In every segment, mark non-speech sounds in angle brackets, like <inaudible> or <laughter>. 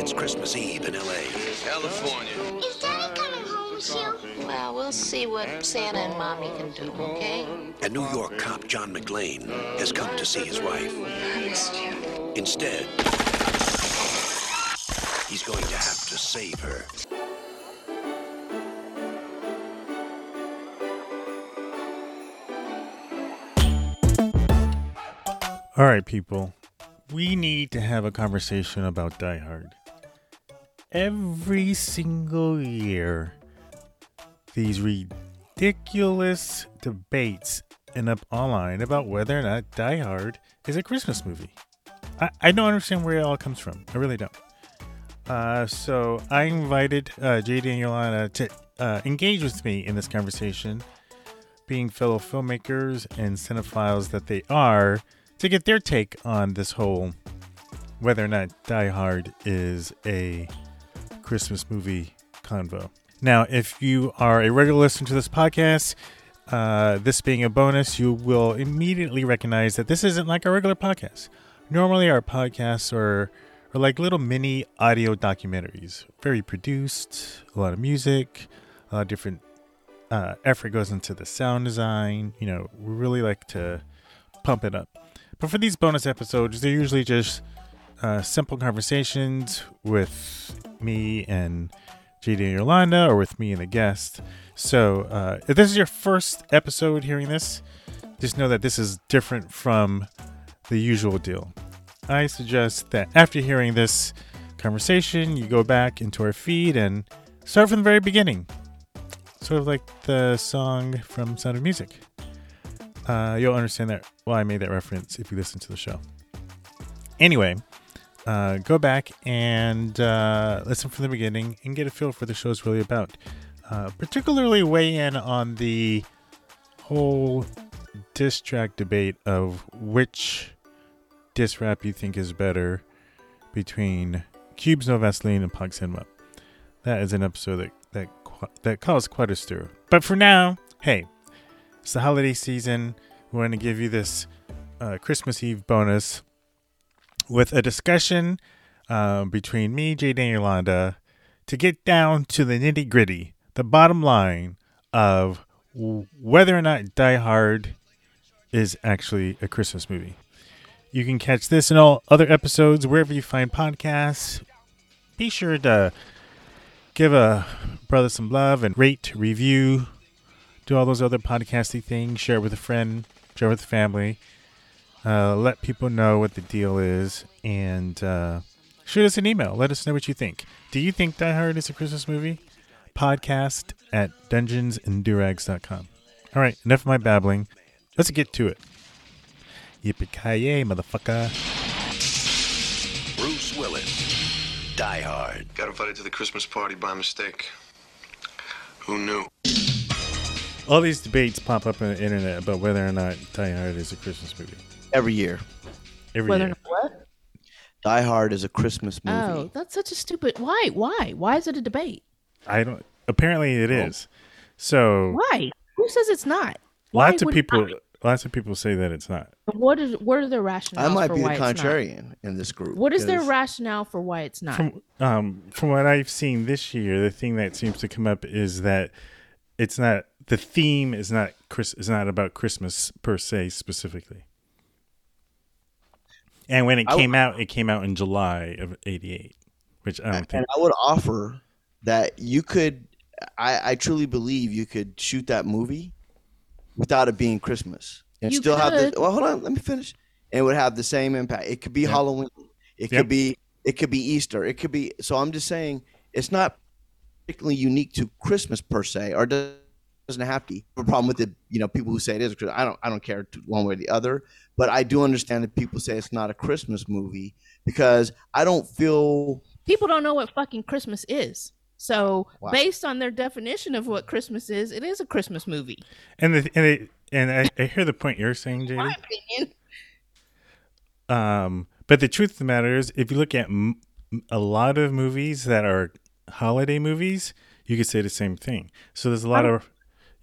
It's Christmas Eve in L.A. California. Is Daddy coming home soon? Well, we'll see what Santa and Mommy can do, okay? A New York cop John McClane has come to see his wife. I missed you. Instead, he's going to have to save her. All right, people. We need to have a conversation about Die Hard. Every single year, these ridiculous debates end up online about whether or not Die Hard is a Christmas movie. I, I don't understand where it all comes from. I really don't. Uh, so I invited uh, JD and Yolanda to uh, engage with me in this conversation, being fellow filmmakers and cinephiles that they are, to get their take on this whole whether or not Die Hard is a Christmas movie convo. Now, if you are a regular listener to this podcast, uh, this being a bonus, you will immediately recognize that this isn't like a regular podcast. Normally, our podcasts are, are like little mini audio documentaries, very produced, a lot of music, a lot of different uh, effort goes into the sound design. You know, we really like to pump it up. But for these bonus episodes, they're usually just uh, simple conversations with me and JD and Yolanda, or with me and a guest. So, uh, if this is your first episode hearing this, just know that this is different from the usual deal. I suggest that after hearing this conversation, you go back into our feed and start from the very beginning. Sort of like the song from Sound of Music. Uh, you'll understand that why I made that reference if you listen to the show. Anyway, uh, go back and uh, listen from the beginning and get a feel for the show's really about. Uh, particularly weigh in on the whole diss track debate of which diss rap you think is better between Cubes No Vaseline and Pog Cinema. That is an episode that that that caused quite a stir. But for now, hey, it's the holiday season. We want to give you this uh, Christmas Eve bonus with a discussion uh, between me, JD, and Yolanda to get down to the nitty gritty, the bottom line of whether or not Die Hard is actually a Christmas movie. You can catch this and all other episodes wherever you find podcasts. Be sure to give a brother some love and rate, review, do all those other podcasty things. Share it with a friend, share with the family. Uh, let people know what the deal is and uh, shoot us an email. Let us know what you think. Do you think Die Hard is a Christmas movie? Podcast at dungeonsanddurags.com. All right, enough of my babbling. Let's get to it. Yippee ki motherfucker. Bruce Willis, Die Hard. Got invited to the Christmas party by mistake. Who knew? All these debates pop up on the internet about whether or not Die Hard is a Christmas movie. every year. Every Whether year. what? Die Hard is a Christmas movie. Oh, that's such a stupid. Why? Why? Why is it a debate? I don't. Apparently, it is. So Why? Who says it's not? Why lots of people, lots of people say that it's not. What is? What are their rationales? I might for be the why it's contrarian in this group. What is their rationale for why it's not? From um, from what I've seen this year, the thing that seems to come up is that it's not the theme is not Chris is not about Christmas per se specifically. And when it I w- came out, it came out in July of '88, which I don't think. And I would offer that you could. I, I truly believe you could shoot that movie without it being Christmas and You still have could. the. Well, hold on. Let me finish. And it would have the same impact. It could be Yep. Halloween. It Yep. could be. It could be Easter. It could be. So I'm just saying, it's not particularly unique to Christmas per se, or does- doesn't have to. be. I have a problem with it. You know, people who say it is. I don't. I don't care one way or the other. But I do understand that people say it's not a Christmas movie because I don't feel People don't know what fucking Christmas is. So, Wow. based on their definition of what Christmas is, it is a Christmas movie. And the and it, and I, I hear the point you're saying, JD. My opinion. Um, but the truth of the matter is, if you look at m- a lot of movies that are holiday movies, you could say the same thing. So there's a lot of,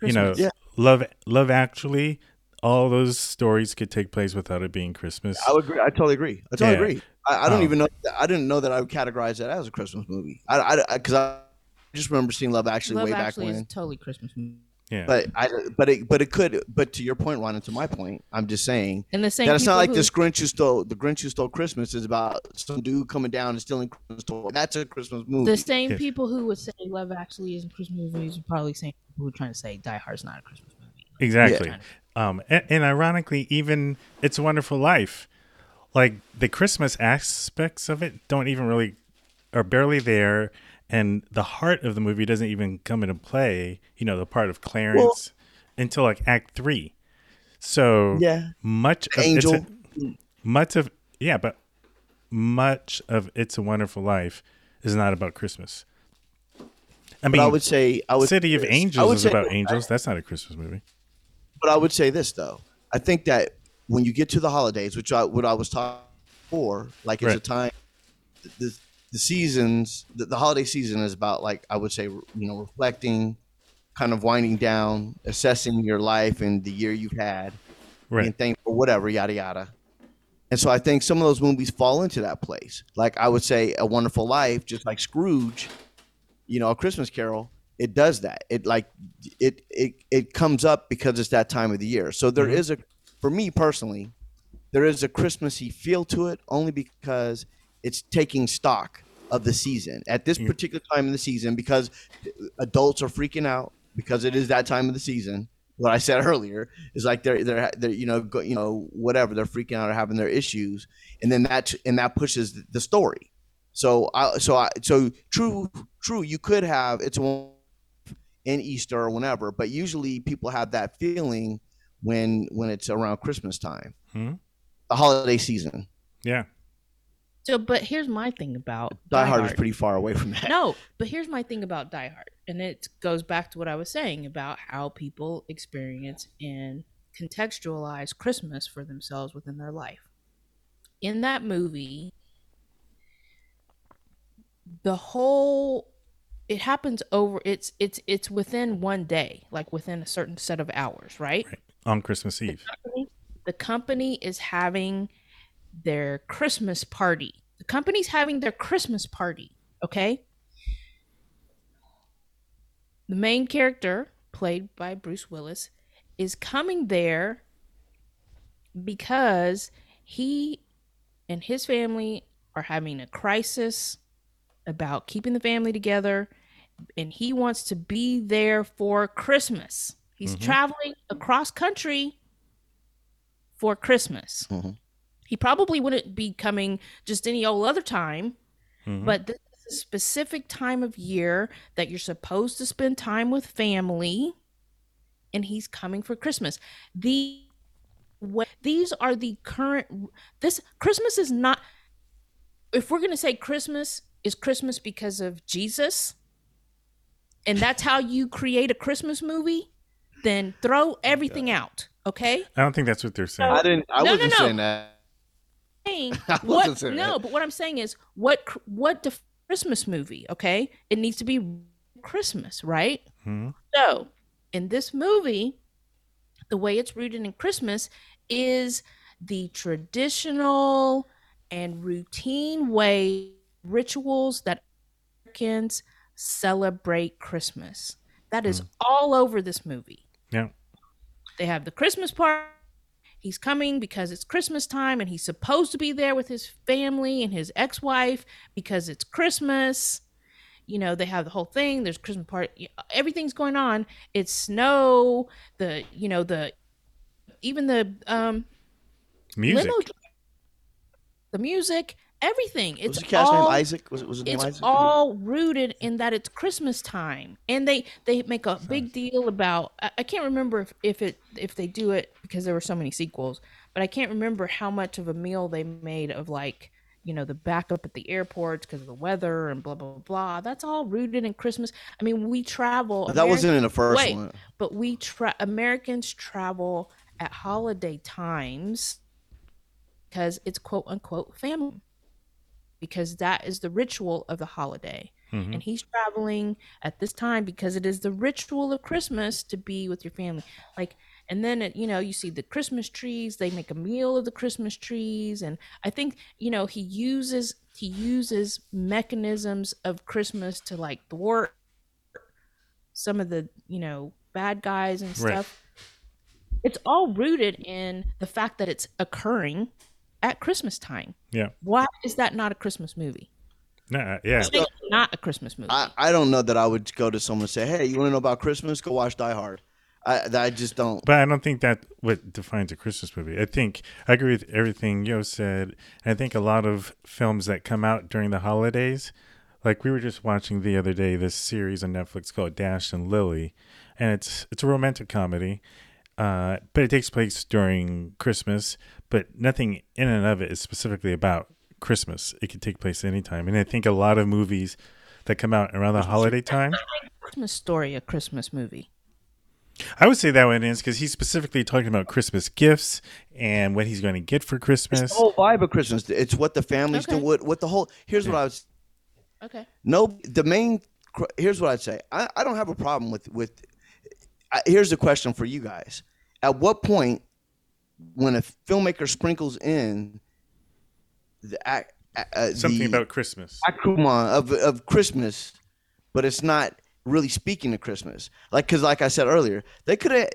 you know, Yeah. Love Love Actually. all those stories could take place without it being Christmas. I would agree. I totally agree. I totally Yeah. agree. I, I don't Oh. even know. I didn't know that I would categorize that as a Christmas movie. I I because I, just remember seeing Love Actually Love way Actually back is when. totally Christmas movie. Yeah. But I but it but it could. But to your point, Ron, and to my point, I'm just saying And the same. that it's not like who- this Grinch who stole the Grinch who stole Christmas is about some dude coming down and stealing Christmas toy. That's a Christmas movie. The same Yeah. people who would say Love Actually isn't Christmas movies are probably saying people who are trying to say Die Hard's not a Christmas movie. Exactly. Um, and, and ironically, even It's a Wonderful Life, like the Christmas aspects of it don't even really, are barely there. And the heart of the movie doesn't even come into play, you know, the part of Clarence until like Act Three. So Yeah. much of Angel. It's a, much of, yeah, but much of It's a Wonderful Life is not about Christmas. I but mean, I would say I would City of would Angels is say- about angels. That's not a Christmas movie. But I would say this though. I think that when you get to the holidays, which I what I was talking for, like it's a time the the seasons the, the holiday season is about like I would say you know reflecting, kind of winding down, assessing your life and the year you've had, Right. being thankful, whatever, yada yada. And so I think some of those movies fall into that place. Like I would say, A Wonderful Life, just like Scrooge, you know, A Christmas Carol, it does that. It like it it it comes up because it's that time of the year. So there mm-hmm. is a, for me personally, there is a Christmassy feel to it, only because it's taking stock of the season at this particular time in the season because adults are freaking out because it is that time of the season. What I said <laughs> earlier is like they're they're, they're you know go, you know whatever they're freaking out or having their issues, and then that and that pushes the story. So I so I so true true you could have it's a in Easter or whenever, but usually people have that feeling when when it's around Christmas time, Hmm? the holiday season. Yeah. So, but here's my thing about Die Hard is pretty far away from that. No, but here's my thing about Die Hard, and it goes back to what I was saying about how people experience and contextualize Christmas for themselves within their life. In that movie, the whole it happens over it's it's it's within one day, like within a certain set of hours, right? right. On Christmas Eve. the company is having their Christmas party. The company's having their Christmas party, okay? The main character, played by Bruce Willis, is coming there because he and his family are having a crisis about keeping the family together and he wants to be there for Christmas. He's traveling across country for Christmas. Mhm. He probably wouldn't be coming just any old other time, Mhm. but this is a specific time of year that you're supposed to spend time with family, and he's coming for Christmas. The what these are the current this Christmas is not if we're going to say Christmas is Christmas because of Jesus and that's how you create a Christmas movie, then throw everything out, okay? I don't think that's what they're saying. I didn't. I No, no, wasn't no. saying that. Saying <laughs> what saying no that. but what i'm saying is what what def- christmas movie okay it needs to be christmas right Mhm. so in this movie the way it's rooted in christmas is the traditional and routine way rituals that americans celebrate christmas that is all over this movie Yeah. they have the christmas party he's coming because it's Christmas time and he's supposed to be there with his family and his ex-wife because it's Christmas. You know, they have the whole thing. There's Christmas party. Everything's going on. It's snow. The you know the even the um Music. limo, the music, everything. It's was cat's all, name Isaac? Was it was name it's Isaac? all rooted in that it's Christmas time, and they they make a big deal about. I, I can't remember if, if it if they do it because there were so many sequels, but I can't remember how much of a meal they made of like you know the backup at the airports because of the weather and blah blah blah. That's all rooted in Christmas. I mean, we travel. that wasn't in the first Wait, one. but we tra- Americans travel at holiday times because it's quote unquote family because that is the ritual of the holiday. Mhm. And he's traveling at this time because it is the ritual of Christmas to be with your family. Like and then it, you know you see the christmas trees they make a meal of the christmas trees and i think you know he uses he uses mechanisms of christmas to like thwart some of the you know bad guys and Right. stuff it's all rooted in the fact that it's occurring at christmas time Yeah. why is that not a christmas movie Nah, yeah. I think not a christmas movie I, I don't know that I would go to someone and say, "Hey, you want to know about Christmas? Go watch Die Hard." I I just don't. But I don't think that what defines a Christmas movie. I think I agree with everything Yo said. And I think a lot of films that come out during the holidays, like we were just watching the other day, this series on Netflix called Dash and Lily, and it's it's a romantic comedy, uh, but it takes place during Christmas. But nothing in and of it is specifically about Christmas. It can take place anytime, and I think a lot of movies that come out around the holiday time. christmas story a christmas movie I would say that one is because he's specifically talking about Christmas gifts and what he's going to get for Christmas. It's the whole vibe of Christmas. It's what the families do. Okay. What what the whole. Here's what I was. okay No, the main. Here's what I'd say. I, I don't have a problem with with. Here's the question for you guys: At what point, when a filmmaker sprinkles in the act, uh, Something the about Christmas. akuma of of Christmas, but it's not really speaking to Christmas. Like because, like I said earlier, they could have.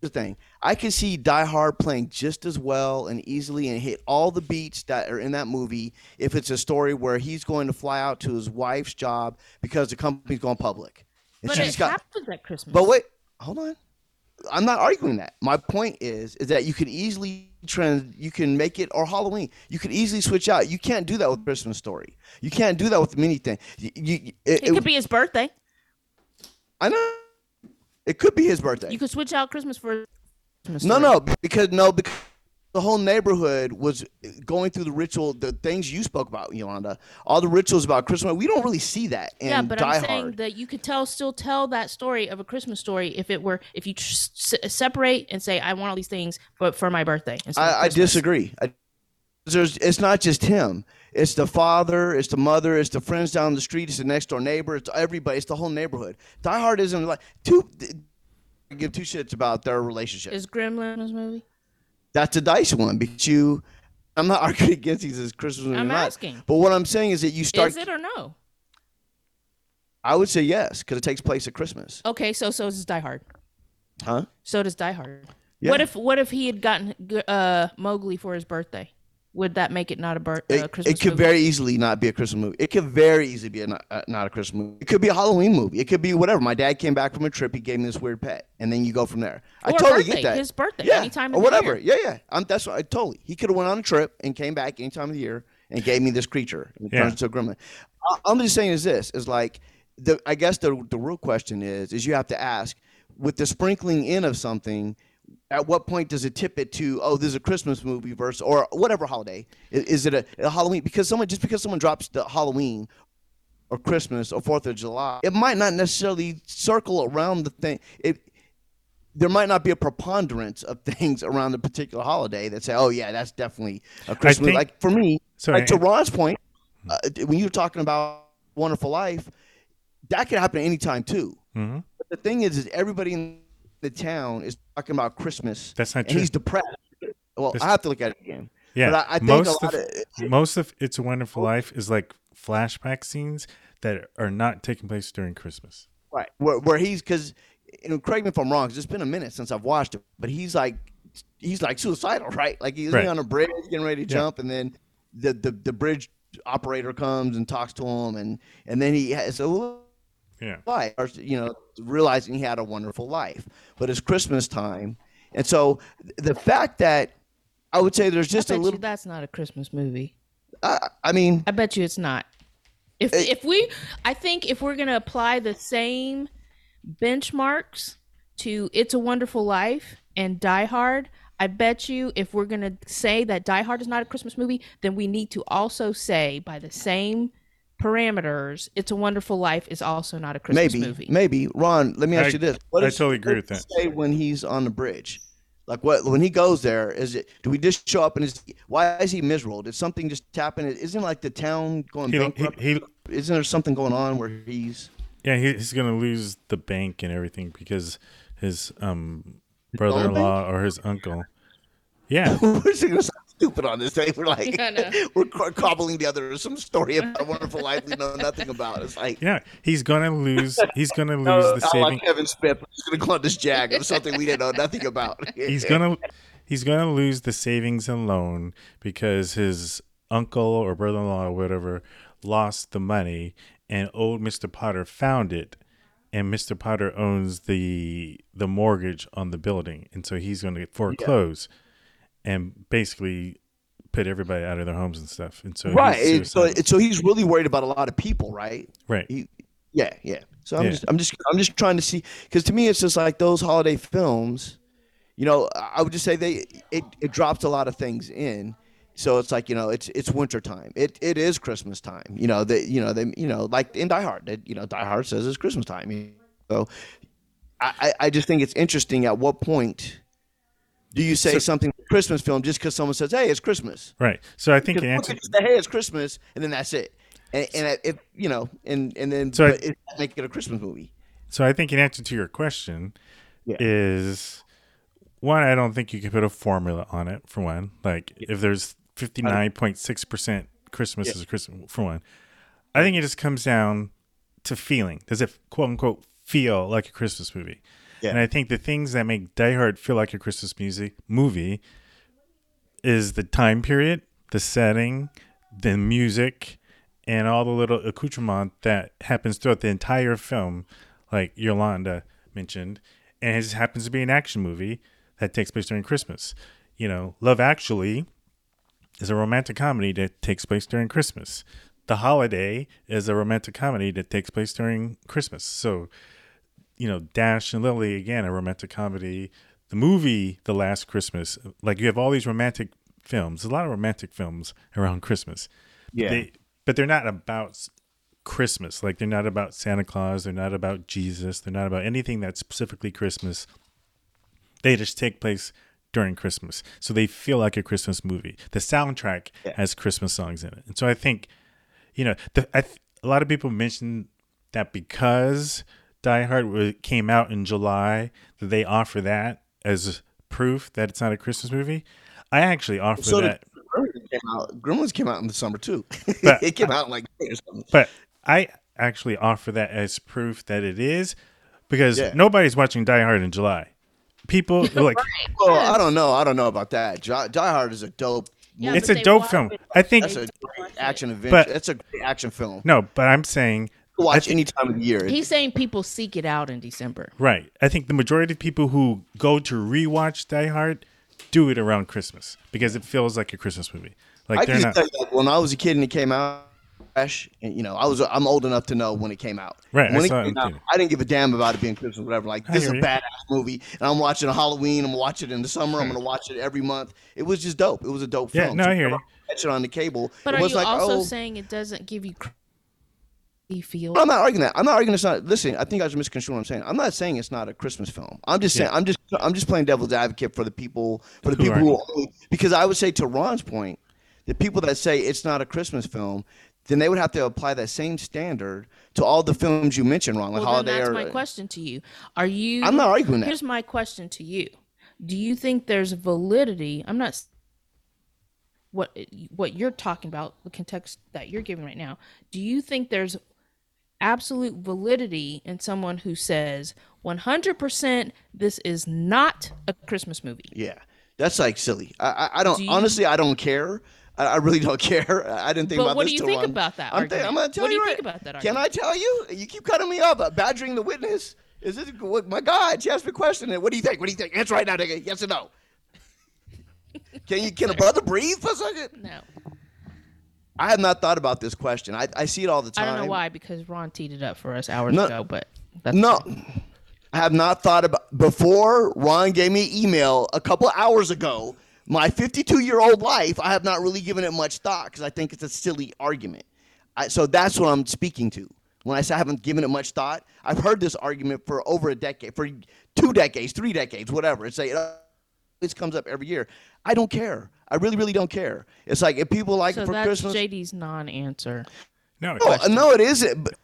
The thing I can see Die Hard playing just as well and easily and hit all the beats that are in that movie if it's a story where he's going to fly out to his wife's job because the company's going public. And but it got happens at christmas but wait, hold on. I'm not arguing that. My point is, is that you could easily trans, you can make it or Halloween. You could easily switch out. You can't do that with Christmas Story. You can't do that with many things. You, you, it, it could be his birthday I know. It could be his birthday. You could switch out Christmas for Christmas no, story. no, because no, because the whole neighborhood was going through the ritual, the things you spoke about, Yolanda. All the rituals about Christmas. We don't really see that in Yeah, but Die I'm saying that you could tell, still tell that story of a Christmas story if it were, if you tr- s- separate and say, I want all these things, but for my birthday. I, I disagree. I, there's, it's not just him. It's the father. It's the mother. It's the friends down the street. It's the next door neighbor. It's everybody. It's the whole neighborhood. Die Hard isn't like two. Give two shits about their relationship. Is Gremlins movie? That's a dice one because you. I'm not <laughs> arguing against these as Christmas movie I'm not. asking. But what I'm saying is that you start. Is it or no? I would say yes because it takes place at Christmas. Okay, so so does Die Hard. Huh? So does Die Hard. Yeah. What if what if he had gotten uh, Mogwai for his birthday? Would that make it not a bir- uh, It, Christmas it could movie? very easily not be a Christmas movie. It could very easily be a not, uh, not a Christmas movie. It could be a Halloween movie. It could be whatever. My dad came back from a trip. He gave me this weird pet, and then you go from there. I Or a totally birthday, get that. his birthday, yeah, any time or of the whatever. year. Yeah, yeah. I'm, that's what I totally. He could have went on a trip and came back any time of the year and gave me this creature. And it Yeah. turns into a gremlin. I'm just saying is this is like the. I guess the the real question is is you have to ask with the sprinkling in of something. At what point does it tip it to oh this is a Christmas movie verse or whatever holiday. Is, is it a, a Halloween? Because someone just because someone drops the Halloween or Christmas or Fourth of July it might not necessarily circle around the thing. It there might not be a preponderance of <laughs> things around the particular holiday that say oh yeah that's definitely a Christmas think- like for me Sorry, like to Ron's point uh, when you were talking about Wonderful Life that could happen anytime too. Hmm but the thing is, is everybody in the town is talking about Christmas. That's not and true. he's depressed. Well, That's- I have to look at it again. Yeah, but I, I think most a lot of, of, most of It's a Wonderful Life is like flashback scenes that are not taking place during Christmas. right where, where he's because you know, correct me if I'm wrong. 'cause it's been a minute since I've watched it, but he's like he's like suicidal, right? Like he's Right. on a bridge getting ready to Yeah. jump, and then the, the the bridge operator comes and talks to him, and and then he has a Yeah, life, or, you know, realizing he had a wonderful life. But it's Christmas time, and so the fact that I would say there's just I a bet little. you that's not a Christmas movie. I, I mean, I bet you it's not. If Hey. if we, I think if we're gonna apply the same benchmarks to "It's a Wonderful Life" and Die Hard, I bet you if we're gonna say that Die Hard is not a Christmas movie, then we need to also say by the same parameters, "It's a Wonderful Life" is also not a Christmas maybe, movie. maybe. Ron, let me ask I- you this: I does- totally agree what with that. Say when he's on the bridge, like what when he goes there, is it? Do we just show up and is why is he miserable? Did something just happen? Isn't like the town going he, he, bankrupt? he Isn't there something going on where he's? yeah he, he's gonna lose the bank and everything because his um brother-in-law or his uncle. Yeah, <laughs> We're just gonna sound stupid on this thing. We're like, I know. <laughs> we're cobbling together some story about a wonderful life we know nothing about. It's like, yeah. He's gonna lose. He's gonna <laughs> lose no, the I saving. like Kevin Smith. We're gonna call this Jag of something we didn't know nothing about. <laughs> he's gonna he's gonna lose the savings and loan because his uncle or brother-in-law or whatever lost the money and old Mr. Potter found it and Mr. Potter owns the the mortgage on the building and so he's going to foreclose and basically put everybody out of their homes and stuff and so he's right. it- So, so he's really worried about a lot of people, right? right He, yeah, yeah. So I'm Yeah. just, I'm just, I'm just trying to see because to me it's just like those holiday films. You know, I would just say they it, it drops a lot of things in. So it's like you know, it's it's winter time. It it is Christmas time. You know, they you know they you know like in Die Hard, they, you know Die Hard says it's Christmas time. So I- I just think it's interesting. At what point do you say So- something Christmas film just because someone says, "Hey, it's Christmas"? right so i think an answer hey, it's Christmas, and then that's it. And, and if you know, and and then So I- it, make it a Christmas movie. So I think in answer to your question Yeah. is one, I don't think you can put a formula on it for one. Like if there's fifty nine point six percent Christmas is a Christmas for one. I think it just comes down to feeling. Does it quote unquote feel like a Christmas movie? Yeah. And I think the things that make Die Hard feel like a Christmas music movie is the time period, the setting, the music, and all the little accoutrement that happens throughout the entire film, like Yolanda mentioned. And it just happens to be an action movie that takes place during Christmas. You know, Love Actually is a romantic comedy that takes place during Christmas. The Holiday is a romantic comedy that takes place during Christmas. So, you know, Dash and Lily again, a romantic comedy. The movie The Last Christmas, like you have all these romantic films, a lot of romantic films around Christmas. Yeah. They, but they're not about Christmas. Like they're not about Santa Claus. They're not about Jesus. They're not about anything that's specifically Christmas. They just take place during Christmas. So they feel like a Christmas movie. The soundtrack has Christmas songs in it. And so I think, you know, the, I th- a lot of people mention that because Die Hard came out in July, that they offer that as proof that it's not a Christmas movie. I actually offer So that. Gremlins came out. Gremlins came out in the summer too. <laughs> But- it came out like May or something. But I actually offer that as proof that it is because Yeah. nobody's watching Die Hard in July. People <laughs> are like, Well, I don't know. I don't know about that. Die, Die Hard is a dope. Yeah, it's a dope film. it. I think That's a great action adventure. But- it's a great action film. no, but I'm saying Watch I any time of the year. He's saying people seek it out in December. right. I think the majority of people who go to rewatch Die Hard do it around Christmas because it feels like a Christmas movie. Like I they're not tell you, like, when I was a kid and it came out, fresh, and you know, I was I'm old enough to know when it came out. Right, I When it saw it came out. I didn't give a damn about it being Christmas or whatever. Like this is a you. badass movie, and I'm watching a Halloween. I'm gonna watch it in the summer. I'm hmm. gonna watch it every month. It was just dope. It was a dope Yeah, film. no, So I hear you. Catch it on the cable. But it are was you like, also oh, saying it doesn't give you cr- feel? Well, I'm not arguing that. I'm not arguing it's not. Listen, I think I was misconstruing what I'm saying. I'm not saying it's not a Christmas film. I'm just saying. Yeah. I'm just. I'm just playing devil's advocate for the people. For the Who people who. aren't. Only, because I would say to Ron's point, the people that say it's not a Christmas film, then they would have to apply that same standard to all the films you mentioned, Ron, like well, Holiday. then that's or, my question to you. Are you? I'm not arguing that. Here's my question to you: Do you think there's validity? I'm not. What what you're talking about, the context that you're giving right now. Do you think there's absolute validity in someone who says 100% this is not a Christmas movie? Yeah, that's like silly. I. I, don't. Do you- honestly, I don't care. I, I really don't <laughs> care. I didn't think about what this do you think about that I'm, thi- I'm gonna tell What do you right- think about that Can I tell you? You keep cutting me up. Uh, badgering the witness. Is it what, my God? She asked me a question. What do you think? What do you think? Answer right now, nigga. Yes or no? <laughs> can you? Can a brother breathe for a second? No, I have not thought about this question. I, I see it all the time. I don't know why because Ron teed it up for us hours No. ago, but that's No, I have not thought about before. Ron gave me an email a couple hours ago. My 52 year old life, I have not really given it much thought because I think it's a silly argument. I, so that's what I'm speaking to. When I say I haven't given it much thought, I've heard this argument for over a decade, for two decades, three decades, whatever. It's like it always comes up every year. I don't care. I really, really don't care. It's like if people like so it for that's Christmas. JD's non-answer. no, no, oh, no, it isn't. But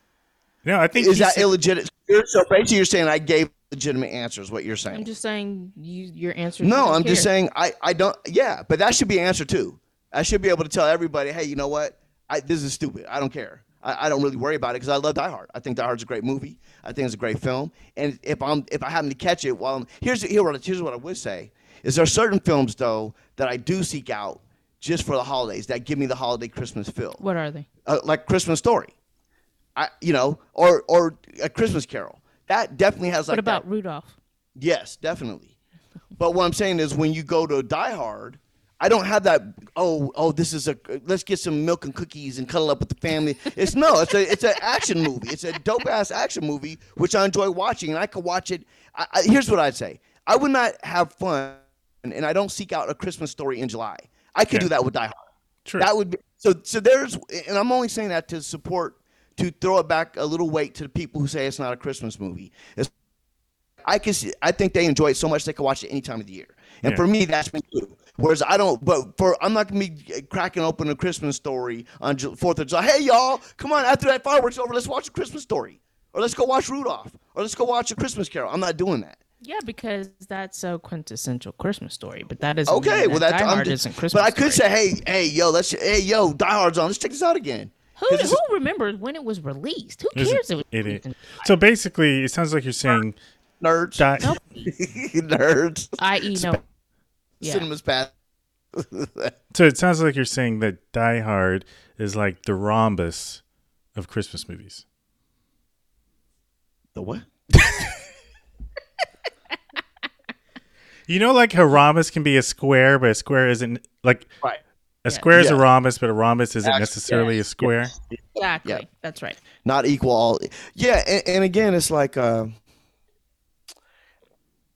no. I think is that said- illegitimate? So basically, you're saying I gave legitimate answers. What you're saying? I'm just saying you your answer. no, I'm just saying I I don't. Yeah, but that should be an answer too. I should be able to tell everybody, hey, you know what? I, this is stupid. I don't care. I, I don't really worry about it because I love Die Hard. I think Die Hard's a great movie. I think it's a great film. And if I'm if I happen to catch it while I'm here's here what here's what I would say is there certain films though that I do seek out just for the holidays that give me the holiday Christmas feel What are they? uh, like Christmas Story, I you know, or or a Christmas Carol. That definitely has like what about that. Rudolph? Yes, definitely. But what I'm saying is when you go to Die Hard, I don't have that. Oh, oh, this is a. Let's get some milk and cookies and cuddle up with the family. It's no. It's a. It's an action movie. It's a dope ass action movie which I enjoy watching, and I could watch it. I, I, here's what I'd say. I would not have fun, and, and I don't seek out a Christmas story in July. I could do that with Die Hard. True. That would be so. So there's, and I'm only saying that to support, to throw it back a little weight to the people who say it's not a Christmas movie. It's, I can see. I think they enjoy it so much they can watch it any time of the year. And Yeah. for me, that's me too. Whereas I don't. But for I'm not gonna be uh, cracking open a Christmas story on Fourth of July. Hey y'all, come on! After that fireworks over, let's watch a Christmas story, or let's go watch Rudolph, or let's go watch a Christmas Carol. I'm not doing that. Yeah, because that's a quintessential Christmas story. But that is Okay, well that's Die I'm Hard just- isn't Christmas. But I could story. say, hey, hey, yo, let's, hey, yo, Die Hard's on. Let's check this out again. who 'cause this who remembers when it was released? Who cares? It, was it released is. in So basically, it sounds like you're saying Nerds, Die. <laughs> nerds. I.e. no. Yeah. Cinema's past. <laughs> So it sounds like you're saying that Die Hard is like the rhombus of Christmas movies. The what? <laughs> You know, like a rhombus can be a square, but a square isn't like Right. a square is a Yeah. rhombus, but a rhombus isn't Actu- necessarily a square. Exactly. Yeah. That's right. Not equal all. Yeah, and, and again, it's like, uh,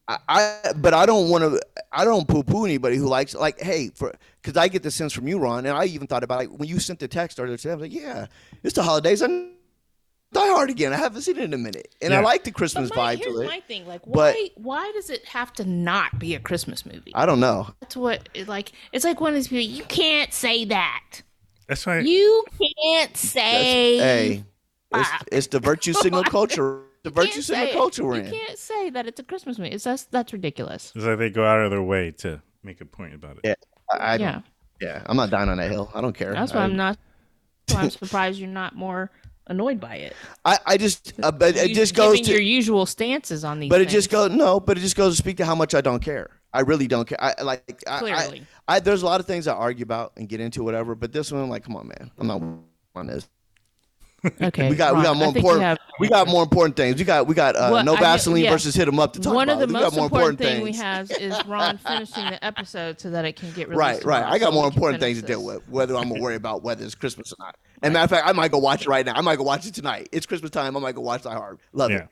I, I, but I don't want to. I don't poo-poo anybody who likes like, hey, for because I get the sense from you, Ron, and I even thought about it when you sent the text earlier today. I was like, yeah, it's the holidays. I Die Hard again. I haven't seen it in a minute, and I like the Christmas But my, vibe here's to it. my thing. Like, But- why? why does it have to not be a Christmas movie? I don't know. That's what. it- Like, it's like one of these people. You can't say that. That's right. You can't say. hey, it's, it's the virtue <laughs> signal culture. The You virtue can't signal culture we're You in. can't say that it's a Christmas movie. It's that's that's ridiculous. It's like they go out of their way to make a point about it. Yeah. I, I yeah, yeah, I'm not dying on that hill. I don't care. that's why I, I'm not. That's why I'm surprised you're not more annoyed by it. I, I just, uh, but it You just goes to your usual stances on these. But it just goes no. But it just goes to speak to how much I don't care. I really don't care. I like. Clearly. I, I there's a lot of things I argue about and get into whatever. But this one, I'm like, come on, man. I'm not on this. <laughs> Okay, We got we got more I think you important. have- we got more important things. We got we got uh, What- no I Vaseline yeah. versus hit 'em up to talk about One about. of the we most more important, important thing we have is <laughs> Ron finishing the episode so that it can get released. Right, right. I got so more important finish things to deal with. Whether I'm gonna worry about whether it's Christmas or not. And matter of fact, I might go watch it right now. I might go watch it tonight. It's Christmas time. I might go watch Die Hard. Love Yeah. it.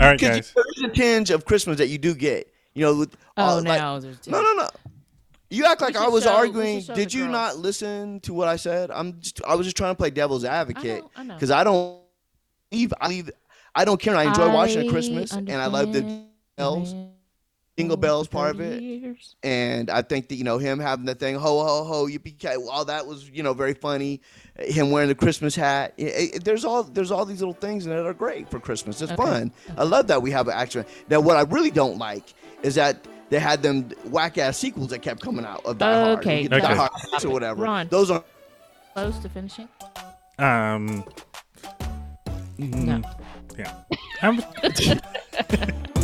All right, Because guys. there's a tinge of Christmas that you do get. You know, with Oh, all, like- no, there's no, no, no. You act like I was show- arguing. Did you girls. not listen to what I said? I'm just. I was just trying to play devil's advocate I know. because I don't leave. I leave. I don't care. I enjoy watching at Christmas, and I love the elves. bells, the jingle bells part of it. years. and I think that you know him having the thing ho ho ho yippee ki all that was you know very funny. Him wearing the Christmas hat. It- it- there's all there's all these little things that are great for Christmas. It's Okay. fun. I love that we have an action. Now what I really don't like is that. They had them whack ass sequels that kept coming out of Die Hard. Okay, You Die Okay. Hard six or whatever. Ron. Those are Close to finishing? Um. No. mm, Yeah. <laughs> <laughs>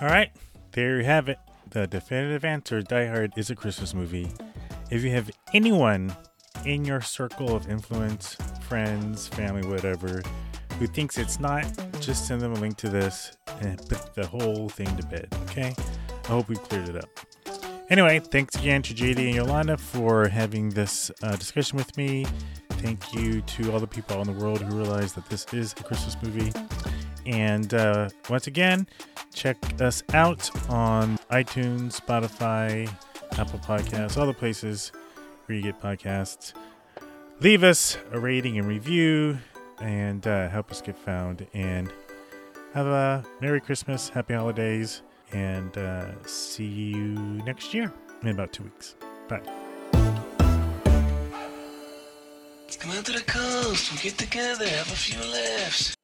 All right, there you have it. The definitive answer: Die Hard is a Christmas movie. If you have anyone in your circle of influence, friends, family, whatever, who thinks it's not, just send them a link to this and put the whole thing to bed. Okay? I hope we cleared it up. Anyway, thanks again to JD and Yolanda for having this uh, discussion with me. Thank you to all the people in the world who realize that this is a Christmas movie. And uh, once again, check us out on iTunes, Spotify, Apple Podcasts, all the places where you get podcasts. Leave us a rating and review and uh, help us get found. And have a Merry Christmas, Happy Holidays, and uh, see you next year in about two weeks. Bye. Come out to the coast, we'll get together, have a few laughs.